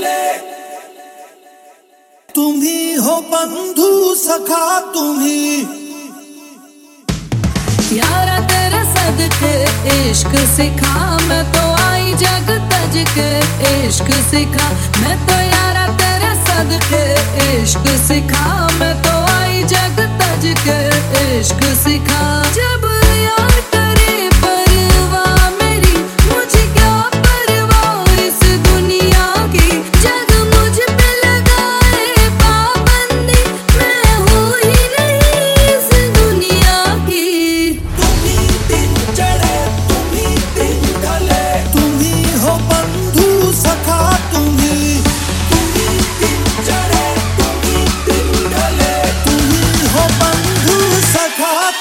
चले तुम्ही हो बंधु सखा, तुम्ही. यारा तेरा सद के इश्क सिखा, मैं तो आई जग तज के इश्क सिखा। मैं तो यारा तेरा सद के इश्क सिखा, मैं तो आई जग तज के इश्क सिखा। जब यार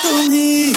तुम्ही